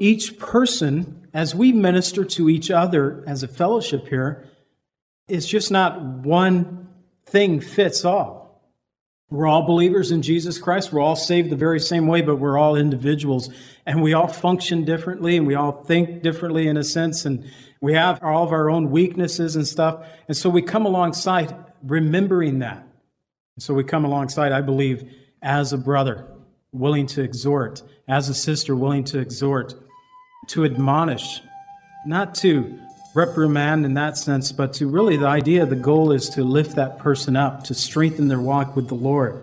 each person, as we minister to each other as a fellowship here, is just not one thing fits all. We're all believers in Jesus Christ. We're all saved the very same way, but we're all individuals and we all function differently and we all think differently in a sense. And we have all of our own weaknesses and stuff. And so we come alongside remembering that. And so we come alongside, I believe, as a brother, willing to exhort, as a sister, willing to exhort, to admonish, not to reprimand in that sense, but to really the idea, the goal is to lift that person up, to strengthen their walk with the Lord.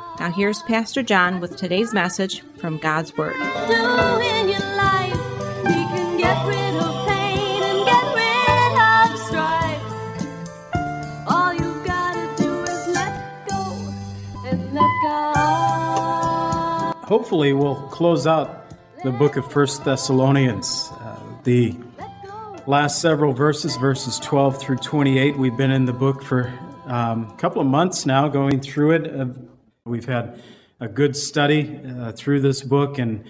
Now, here's Pastor John with today's message from God's Word. do in your life. We can get rid of pain and get rid of strife. All you've gotta do is let go and let God. Hopefully, we'll close out the book of First Thessalonians. Uh, the last several verses, verses 12 through 28. We've been in the book for um, a couple of months now, going through it. Uh, we've had a good study uh, through this book. And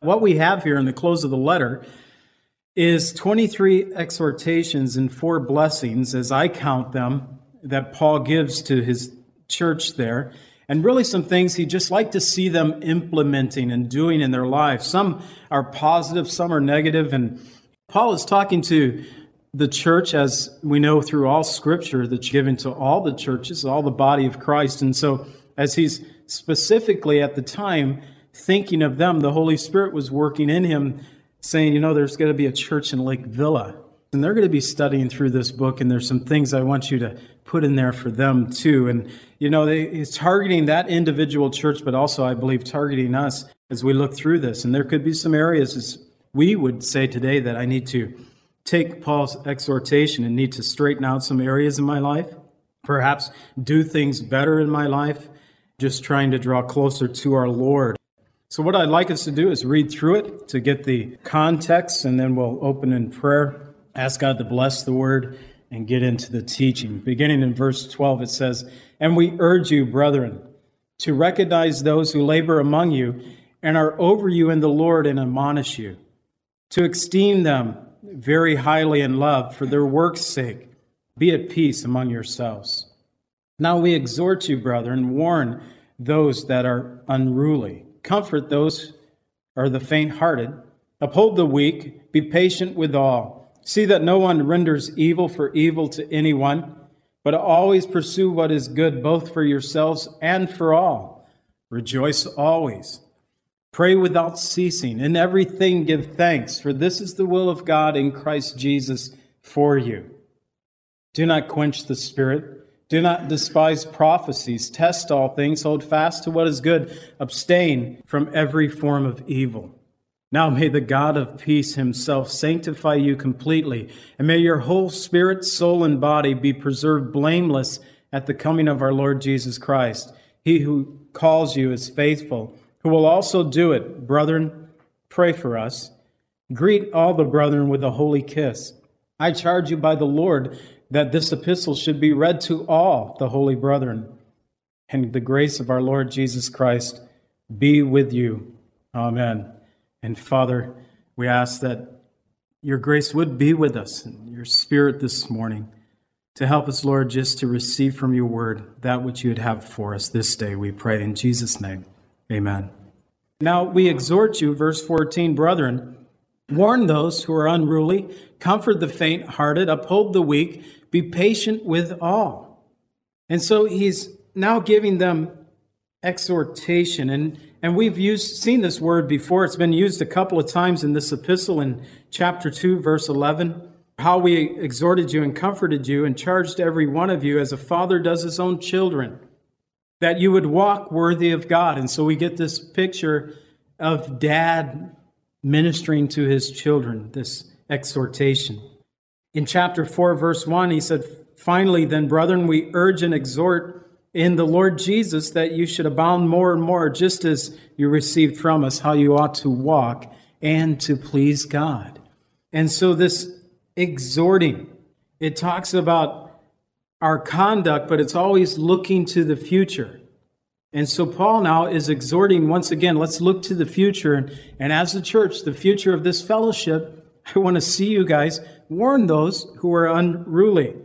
what we have here in the close of the letter is 23 exhortations and four blessings, as I count them, that Paul gives to his church there. And really, some things he'd just like to see them implementing and doing in their lives. Some are positive, some are negative, And Paul is talking to the church, as we know through all scripture that's given to all the churches, all the body of Christ. And so, as he's specifically at the time thinking of them, the Holy Spirit was working in him, saying, You know, there's going to be a church in Lake Villa. And they're going to be studying through this book, and there's some things I want you to put in there for them too. And, you know, he's targeting that individual church, but also, I believe, targeting us as we look through this. And there could be some areas, as we would say today, that I need to take Paul's exhortation and need to straighten out some areas in my life, perhaps do things better in my life, just trying to draw closer to our Lord. So, what I'd like us to do is read through it to get the context, and then we'll open in prayer, ask God to bless the word, and get into the teaching. Beginning in verse 12, it says, And we urge you, brethren, to recognize those who labor among you and are over you in the Lord and admonish you, to esteem them very highly in love for their work's sake. Be at peace among yourselves. Now we exhort you, brethren, warn those that are unruly, comfort those are the faint hearted, uphold the weak, be patient with all. See that no one renders evil for evil to anyone, but always pursue what is good both for yourselves and for all. Rejoice always. Pray without ceasing. In everything give thanks, for this is the will of God in Christ Jesus for you. Do not quench the spirit. Do not despise prophecies. Test all things. Hold fast to what is good. Abstain from every form of evil. Now may the God of peace himself sanctify you completely, and may your whole spirit, soul, and body be preserved blameless at the coming of our Lord Jesus Christ. He who calls you is faithful, who will also do it. Brethren, pray for us. Greet all the brethren with a holy kiss. I charge you by the Lord that this epistle should be read to all the holy brethren. And the grace of our Lord Jesus Christ be with you. Amen. And Father, we ask that your grace would be with us and your spirit this morning to help us, Lord, just to receive from your word that which you would have for us this day, we pray in Jesus' name. Amen. Now we exhort you, verse 14, brethren, Warn those who are unruly, comfort the faint hearted, uphold the weak, be patient with all. And so he's now giving them exhortation. And, and we've used, seen this word before. It's been used a couple of times in this epistle in chapter 2, verse 11. How we exhorted you and comforted you and charged every one of you as a father does his own children, that you would walk worthy of God. And so we get this picture of dad ministering to his children, this exhortation. In chapter 4, verse 1, he said, Finally, then, brethren, we urge and exhort in the Lord Jesus that you should abound more and more, just as you received from us how you ought to walk and to please God. And so, this exhorting, it talks about our conduct, but it's always looking to the future. And so Paul now is exhorting once again, let's look to the future. And, and as a church, the future of this fellowship, I want to see you guys warn those who are unruly.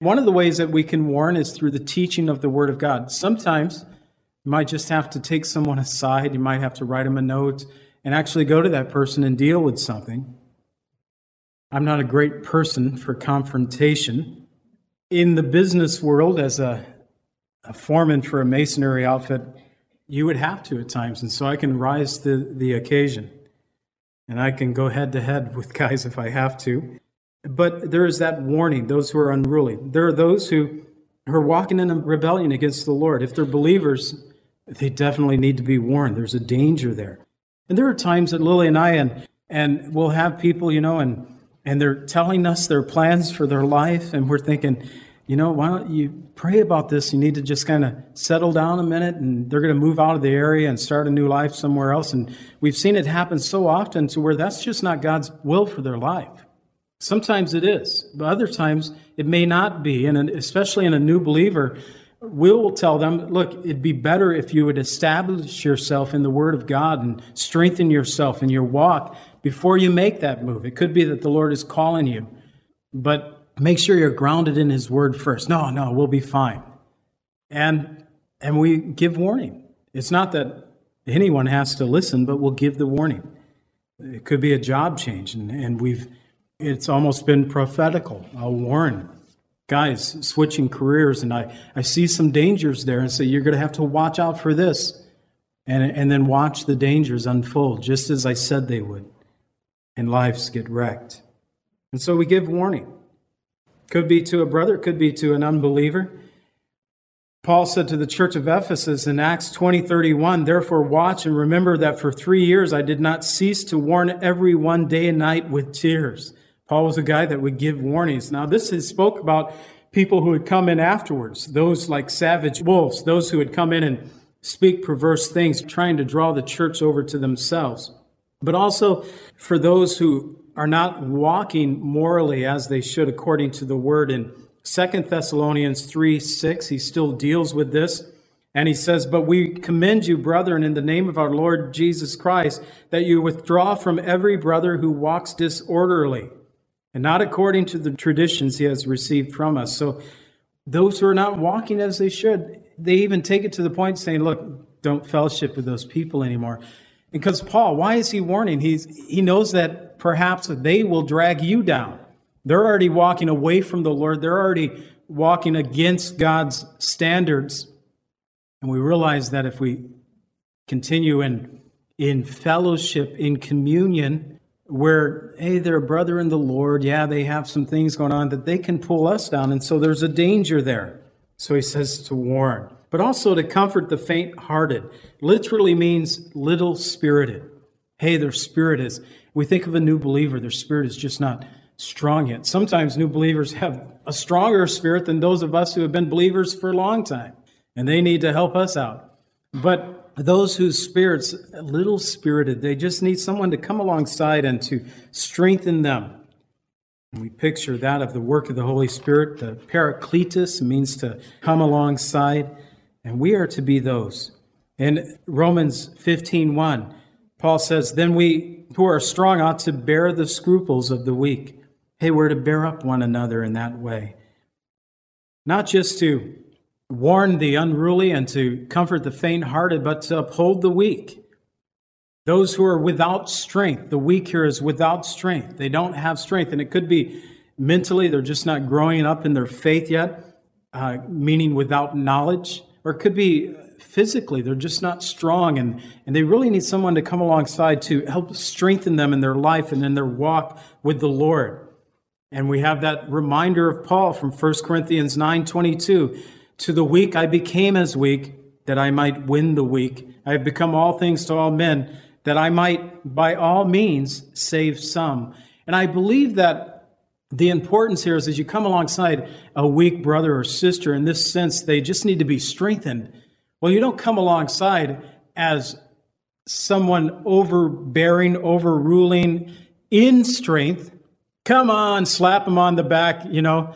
One of the ways that we can warn is through the teaching of the Word of God. Sometimes you might just have to take someone aside, you might have to write them a note and actually go to that person and deal with something. I'm not a great person for confrontation. In the business world, as a a foreman for a masonry outfit, you would have to at times. And so I can rise to the occasion and I can go head to head with guys if I have to. But there is that warning those who are unruly. There are those who, who are walking in a rebellion against the Lord. If they're believers, they definitely need to be warned. There's a danger there. And there are times that Lily and I and and we'll have people, you know, and and they're telling us their plans for their life, and we're thinking, you know, why don't you pray about this? You need to just kind of settle down a minute, and they're going to move out of the area and start a new life somewhere else. And we've seen it happen so often to where that's just not God's will for their life. Sometimes it is, but other times it may not be. And especially in a new believer, we'll tell them, look, it'd be better if you would establish yourself in the Word of God and strengthen yourself in your walk before you make that move. It could be that the Lord is calling you, but make sure you're grounded in his word first. No, no, we'll be fine. And and we give warning. It's not that anyone has to listen, but we'll give the warning. It could be a job change, and, and we've it's almost been prophetical. I'll warn guys switching careers, and I, I see some dangers there and say, You're gonna have to watch out for this. And, and then watch the dangers unfold, just as I said they would. And lives get wrecked. And so we give warning. Could be to a brother, could be to an unbeliever. Paul said to the church of Ephesus in Acts 20 31, Therefore watch and remember that for three years I did not cease to warn everyone day and night with tears. Paul was a guy that would give warnings. Now, this is spoke about people who would come in afterwards, those like savage wolves, those who would come in and speak perverse things, trying to draw the church over to themselves. But also for those who are not walking morally as they should according to the word. In Second Thessalonians 3 6, he still deals with this. And he says, But we commend you, brethren, in the name of our Lord Jesus Christ, that you withdraw from every brother who walks disorderly and not according to the traditions he has received from us. So those who are not walking as they should, they even take it to the point saying, Look, don't fellowship with those people anymore. Because Paul, why is he warning? He's, he knows that perhaps they will drag you down. They're already walking away from the Lord, they're already walking against God's standards. And we realize that if we continue in, in fellowship, in communion, where, hey, they're a brother in the Lord, yeah, they have some things going on, that they can pull us down. And so there's a danger there. So he says to warn, but also to comfort the faint hearted. Literally means little spirited. Hey, their spirit is we think of a new believer, their spirit is just not strong yet. Sometimes new believers have a stronger spirit than those of us who have been believers for a long time, and they need to help us out. But those whose spirits little spirited, they just need someone to come alongside and to strengthen them. We picture that of the work of the Holy Spirit. The Paracletus means to come alongside, and we are to be those. In Romans 15:1, Paul says, Then we who are strong ought to bear the scruples of the weak. Hey, we're to bear up one another in that way. Not just to warn the unruly and to comfort the faint hearted, but to uphold the weak. Those who are without strength, the weak here is without strength. They don't have strength. And it could be mentally, they're just not growing up in their faith yet, uh, meaning without knowledge. Or it could be physically, they're just not strong. And, and they really need someone to come alongside to help strengthen them in their life and in their walk with the Lord. And we have that reminder of Paul from 1 Corinthians 9 22. To the weak I became as weak, that I might win the weak. I have become all things to all men, that I might by all means save some. And I believe that the importance here is as you come alongside a weak brother or sister, in this sense, they just need to be strengthened. Well, you don't come alongside as someone overbearing, overruling in strength Come on, slap them on the back, you know.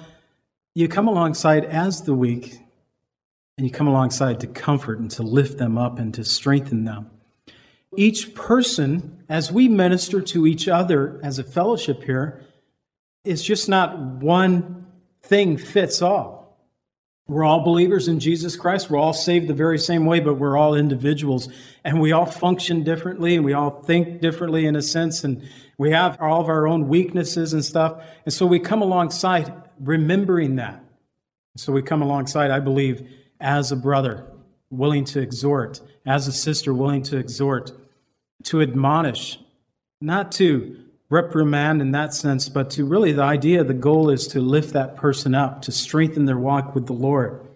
You come alongside as the weak, and you come alongside to comfort and to lift them up and to strengthen them. Each person, as we minister to each other as a fellowship here, is just not one thing fits all. We're all believers in Jesus Christ. We're all saved the very same way, but we're all individuals and we all function differently and we all think differently in a sense. And we have all of our own weaknesses and stuff. And so we come alongside remembering that. So we come alongside, I believe, as a brother, willing to exhort, as a sister, willing to exhort, to admonish, not to reprimand in that sense, but to really the idea, the goal is to lift that person up, to strengthen their walk with the Lord.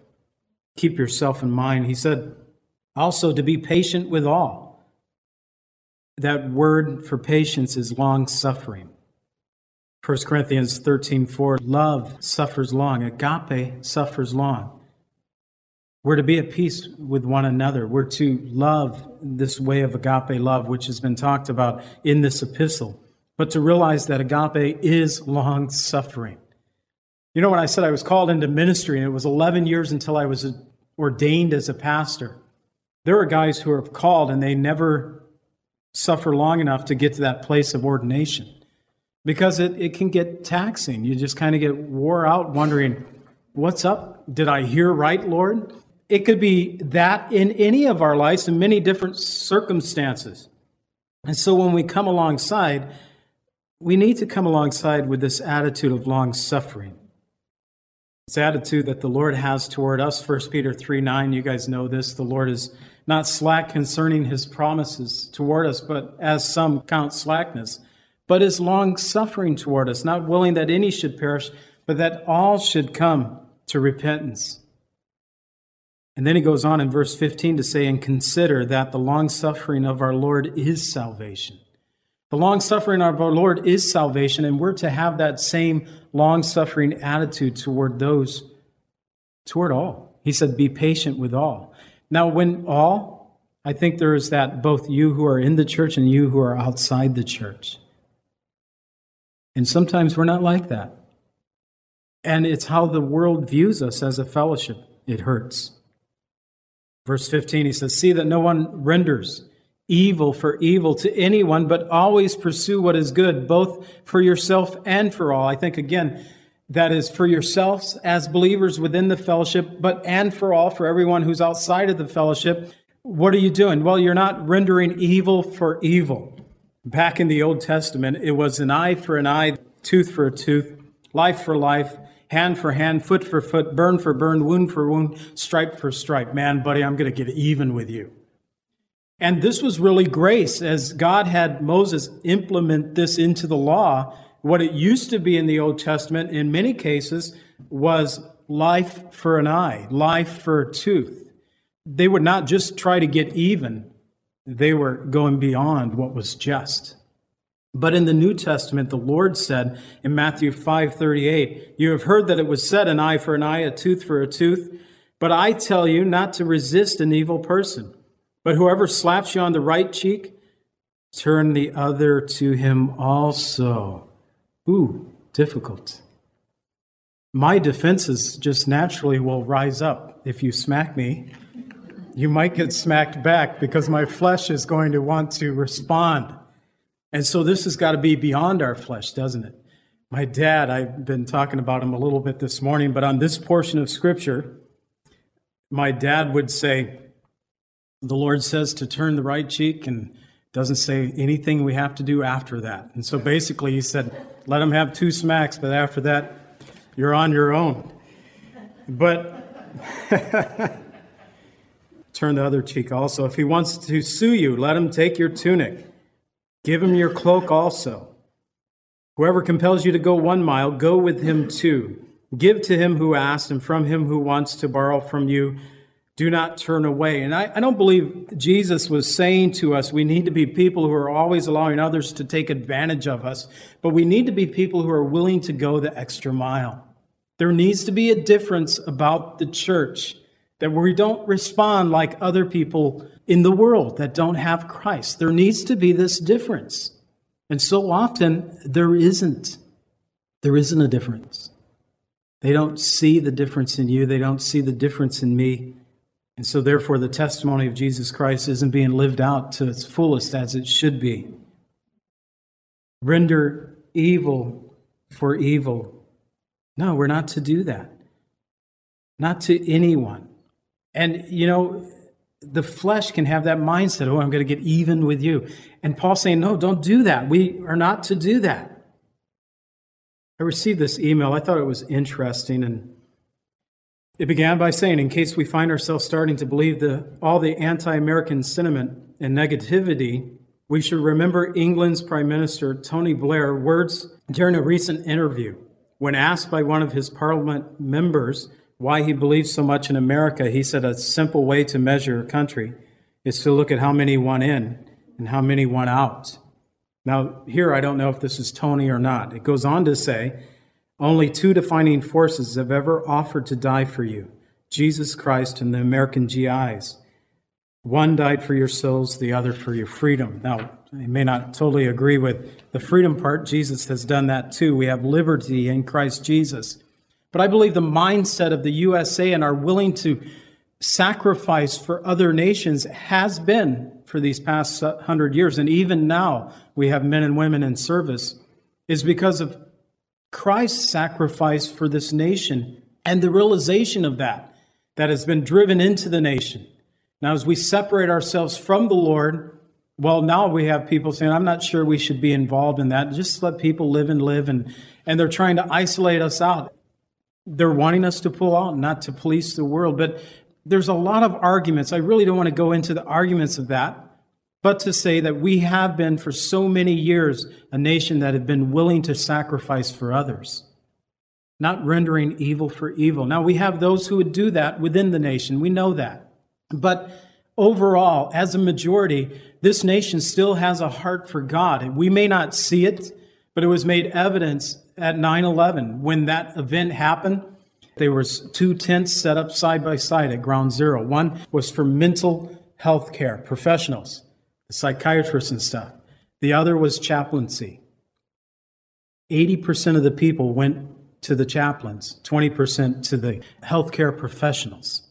Keep yourself in mind. He said also to be patient with all that word for patience is long suffering. 1 Corinthians 13 4, love suffers long, agape suffers long. We're to be at peace with one another. We're to love this way of agape love, which has been talked about in this epistle, but to realize that agape is long suffering. You know, when I said I was called into ministry, and it was 11 years until I was ordained as a pastor, there are guys who are called and they never suffer long enough to get to that place of ordination because it, it can get taxing. You just kind of get wore out wondering, what's up? Did I hear right, Lord? It could be that in any of our lives in many different circumstances. And so when we come alongside, we need to come alongside with this attitude of long suffering. This attitude that the Lord has toward us, 1 Peter 3 9, you guys know this. The Lord is not slack concerning his promises toward us, but as some count slackness, but is long suffering toward us, not willing that any should perish, but that all should come to repentance. And then he goes on in verse 15 to say, And consider that the long suffering of our Lord is salvation. The long suffering of our Lord is salvation, and we're to have that same long suffering attitude toward those, toward all. He said, Be patient with all. Now, when all, I think there is that both you who are in the church and you who are outside the church. And sometimes we're not like that. And it's how the world views us as a fellowship. It hurts. Verse 15, he says, See that no one renders evil for evil to anyone, but always pursue what is good, both for yourself and for all. I think, again, that is for yourselves as believers within the fellowship, but and for all, for everyone who's outside of the fellowship. What are you doing? Well, you're not rendering evil for evil. Back in the Old Testament, it was an eye for an eye, tooth for a tooth, life for life, hand for hand, foot for foot, burn for burn, wound for wound, stripe for stripe. Man, buddy, I'm going to get even with you. And this was really grace as God had Moses implement this into the law what it used to be in the Old Testament, in many cases, was life for an eye, life for a tooth. They would not just try to get even, they were going beyond what was just. But in the New Testament, the Lord said in Matthew 5:38, "You have heard that it was said an eye for an eye, a tooth for a tooth, but I tell you not to resist an evil person. But whoever slaps you on the right cheek, turn the other to him also." Ooh, difficult. My defenses just naturally will rise up. If you smack me, you might get smacked back because my flesh is going to want to respond. And so this has got to be beyond our flesh, doesn't it? My dad, I've been talking about him a little bit this morning, but on this portion of scripture, my dad would say, The Lord says to turn the right cheek and Doesn't say anything we have to do after that. And so basically, he said, let him have two smacks, but after that, you're on your own. But turn the other cheek also. If he wants to sue you, let him take your tunic. Give him your cloak also. Whoever compels you to go one mile, go with him two. Give to him who asks, and from him who wants to borrow from you, do not turn away. And I, I, don't believe Jesus was saying to us we need to be people who are always allowing others to take advantage of us, but we need to be people who are willing to go the extra mile. There needs to be a difference about the church that we don't respond like other people in the world that don't have Christ. There needs to be this difference. And so often there isn't. There isn't a difference. They don't see the difference in you, they don't see the difference in me. And so, therefore, the testimony of Jesus Christ isn't being lived out to its fullest as it should be. Render evil for evil. No, we're not to do that. Not to anyone. And, you know, the flesh can have that mindset oh, I'm going to get even with you. And Paul's saying, no, don't do that. We are not to do that. I received this email. I thought it was interesting. And it began by saying, in case we find ourselves starting to believe the, all the anti American sentiment and negativity, we should remember England's Prime Minister Tony Blair words during a recent interview. When asked by one of his parliament members why he believes so much in America, he said a simple way to measure a country is to look at how many went in and how many went out. Now, here I don't know if this is Tony or not. It goes on to say, only two defining forces have ever offered to die for you Jesus Christ and the American GIs. One died for your souls, the other for your freedom. Now, I may not totally agree with the freedom part. Jesus has done that too. We have liberty in Christ Jesus. But I believe the mindset of the USA and are willing to sacrifice for other nations has been for these past hundred years, and even now we have men and women in service, is because of Christ's sacrifice for this nation and the realization of that that has been driven into the nation. Now, as we separate ourselves from the Lord, well, now we have people saying, I'm not sure we should be involved in that. Just let people live and live. And, and they're trying to isolate us out. They're wanting us to pull out, not to police the world. But there's a lot of arguments. I really don't want to go into the arguments of that, but to say that we have been for so many years a nation that have been willing to sacrifice for others, not rendering evil for evil. Now, we have those who would do that within the nation. We know that. But overall, as a majority, this nation still has a heart for God. We may not see it, but it was made evidence at 9 11 when that event happened there was two tents set up side by side at ground zero. One was for mental health care professionals, psychiatrists and stuff. The other was chaplaincy. 80% of the people went to the chaplains, 20% to the healthcare professionals.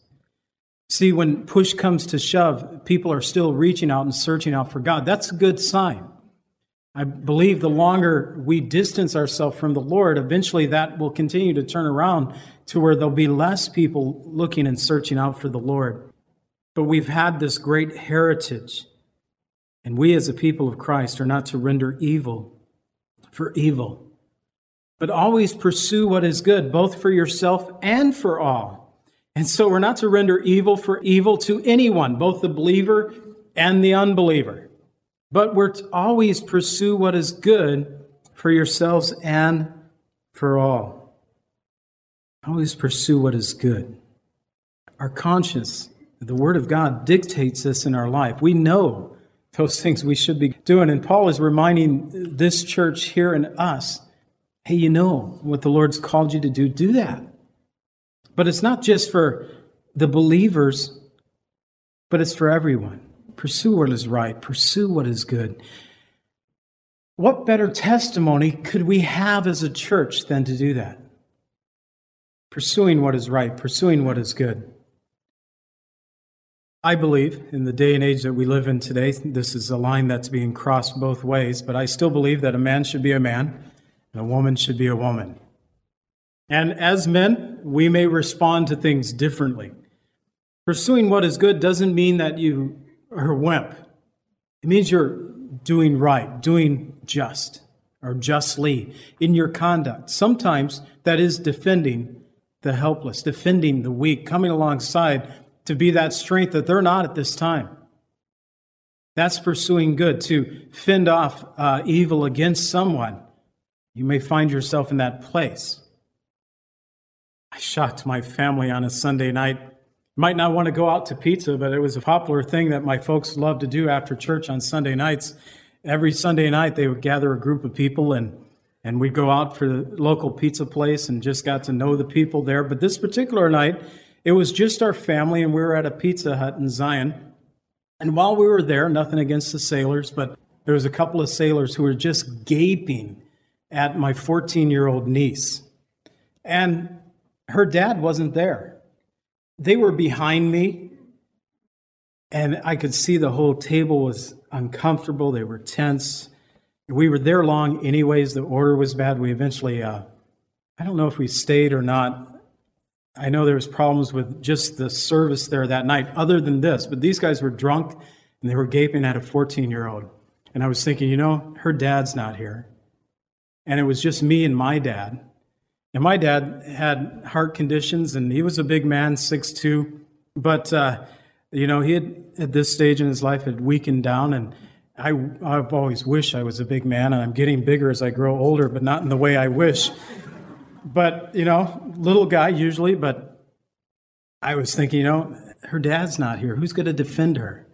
See, when push comes to shove, people are still reaching out and searching out for God. That's a good sign. I believe the longer we distance ourselves from the Lord, eventually that will continue to turn around to where there'll be less people looking and searching out for the Lord. But we've had this great heritage, and we as a people of Christ are not to render evil for evil, but always pursue what is good, both for yourself and for all. And so we're not to render evil for evil to anyone, both the believer and the unbeliever. But we're to always pursue what is good for yourselves and for all. Always pursue what is good. Our conscience, the Word of God dictates this in our life. We know those things we should be doing. And Paul is reminding this church here and us hey, you know what the Lord's called you to do, do that. But it's not just for the believers, but it's for everyone. Pursue what is right. Pursue what is good. What better testimony could we have as a church than to do that? Pursuing what is right, pursuing what is good. I believe in the day and age that we live in today, this is a line that's being crossed both ways, but I still believe that a man should be a man and a woman should be a woman. And as men, we may respond to things differently. Pursuing what is good doesn't mean that you or a wimp. It means you're doing right, doing just, or justly in your conduct. Sometimes that is defending the helpless, defending the weak, coming alongside to be that strength that they're not at this time. That's pursuing good, to fend off uh, evil against someone. You may find yourself in that place. I shocked my family on a Sunday night. Might not want to go out to pizza, but it was a popular thing that my folks loved to do after church on Sunday nights. Every Sunday night, they would gather a group of people and and we'd go out for the local pizza place and just got to know the people there. But this particular night, it was just our family, and we were at a Pizza Hut in Zion. And while we were there, nothing against the sailors, but there was a couple of sailors who were just gaping at my 14 year old niece. And her dad wasn't there. They were behind me, and I could see the whole table was uncomfortable. They were tense. We were there long, anyways. The order was bad. We eventually, uh, I don't know if we stayed or not. I know there was problems with just the service there that night, other than this. But these guys were drunk and they were gaping at a 14 year old. And I was thinking, you know, her dad's not here. And it was just me and my dad. And my dad had heart conditions, and he was a big man, 6'2. But, uh, you know, he had, at this stage in his life, had weakened down. And I, I've always wished I was a big man, and I'm getting bigger as I grow older, but not in the way I wish. But, you know, little guy usually, but I was thinking, you know, her dad's not here. Who's going to defend her?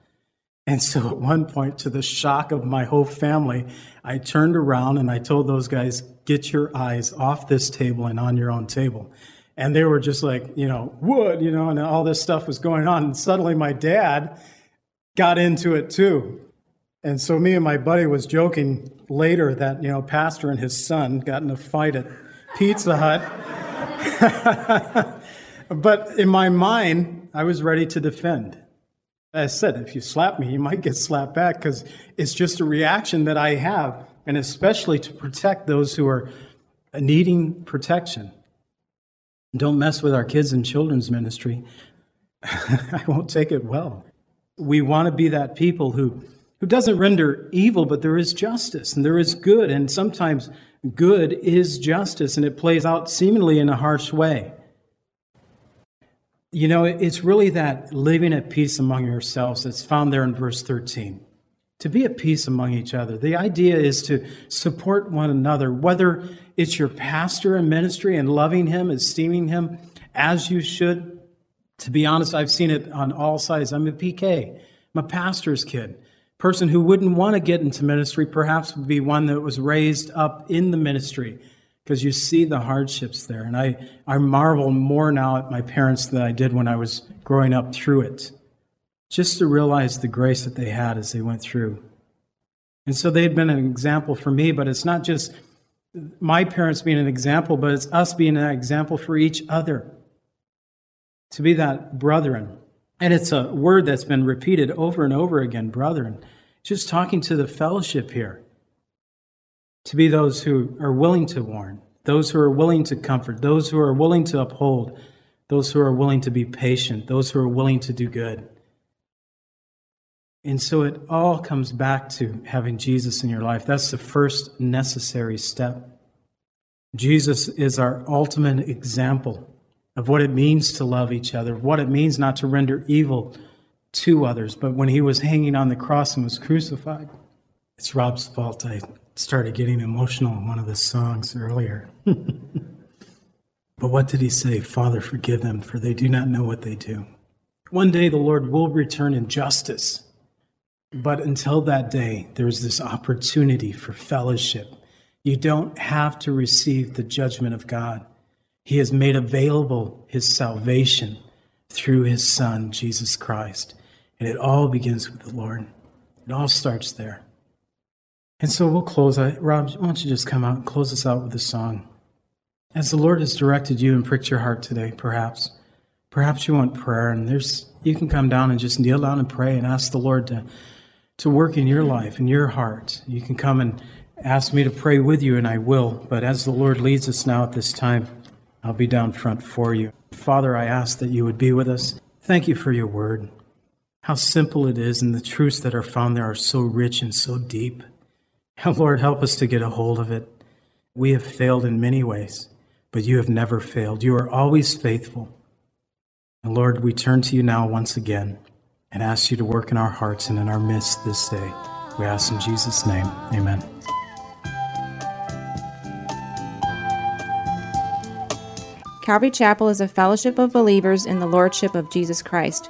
And so at one point, to the shock of my whole family, I turned around and I told those guys, get your eyes off this table and on your own table. And they were just like, you know, wood, you know, and all this stuff was going on. And suddenly my dad got into it too. And so me and my buddy was joking later that, you know, pastor and his son got in a fight at Pizza Hut. but in my mind, I was ready to defend. As I said, if you slap me, you might get slapped back because it's just a reaction that I have, and especially to protect those who are needing protection. Don't mess with our kids and children's ministry. I won't take it well. We want to be that people who, who doesn't render evil, but there is justice and there is good, and sometimes good is justice, and it plays out seemingly in a harsh way. You know, it's really that living at peace among yourselves that's found there in verse 13. To be at peace among each other. The idea is to support one another, whether it's your pastor in ministry and loving him, esteeming him as you should. To be honest, I've seen it on all sides. I'm a PK, I'm a pastor's kid. Person who wouldn't want to get into ministry perhaps would be one that was raised up in the ministry because you see the hardships there. And I, I marvel more now at my parents than I did when I was growing up through it, just to realize the grace that they had as they went through. And so they had been an example for me, but it's not just my parents being an example, but it's us being an example for each other. To be that brethren. And it's a word that's been repeated over and over again, brethren. Just talking to the fellowship here to be those who are willing to warn, those who are willing to comfort, those who are willing to uphold, those who are willing to be patient, those who are willing to do good. And so it all comes back to having Jesus in your life. That's the first necessary step. Jesus is our ultimate example of what it means to love each other, what it means not to render evil to others. But when he was hanging on the cross and was crucified, it's Rob's fault. I started getting emotional in one of the songs earlier. but what did he say? Father, forgive them, for they do not know what they do. One day the Lord will return in justice. But until that day, there's this opportunity for fellowship. You don't have to receive the judgment of God. He has made available his salvation through his Son, Jesus Christ. And it all begins with the Lord. It all starts there. And so we'll close. Rob, why don't you just come out and close us out with a song? As the Lord has directed you and pricked your heart today, perhaps, perhaps you want prayer, and there's you can come down and just kneel down and pray and ask the Lord to to work in your life, in your heart. You can come and ask me to pray with you, and I will. But as the Lord leads us now at this time, I'll be down front for you. Father, I ask that you would be with us. Thank you for your word. How simple it is, and the truths that are found there are so rich and so deep. And Lord, help us to get a hold of it. We have failed in many ways, but you have never failed. You are always faithful. And Lord, we turn to you now once again and ask you to work in our hearts and in our midst this day. We ask in Jesus' name. Amen. Calvary Chapel is a fellowship of believers in the Lordship of Jesus Christ.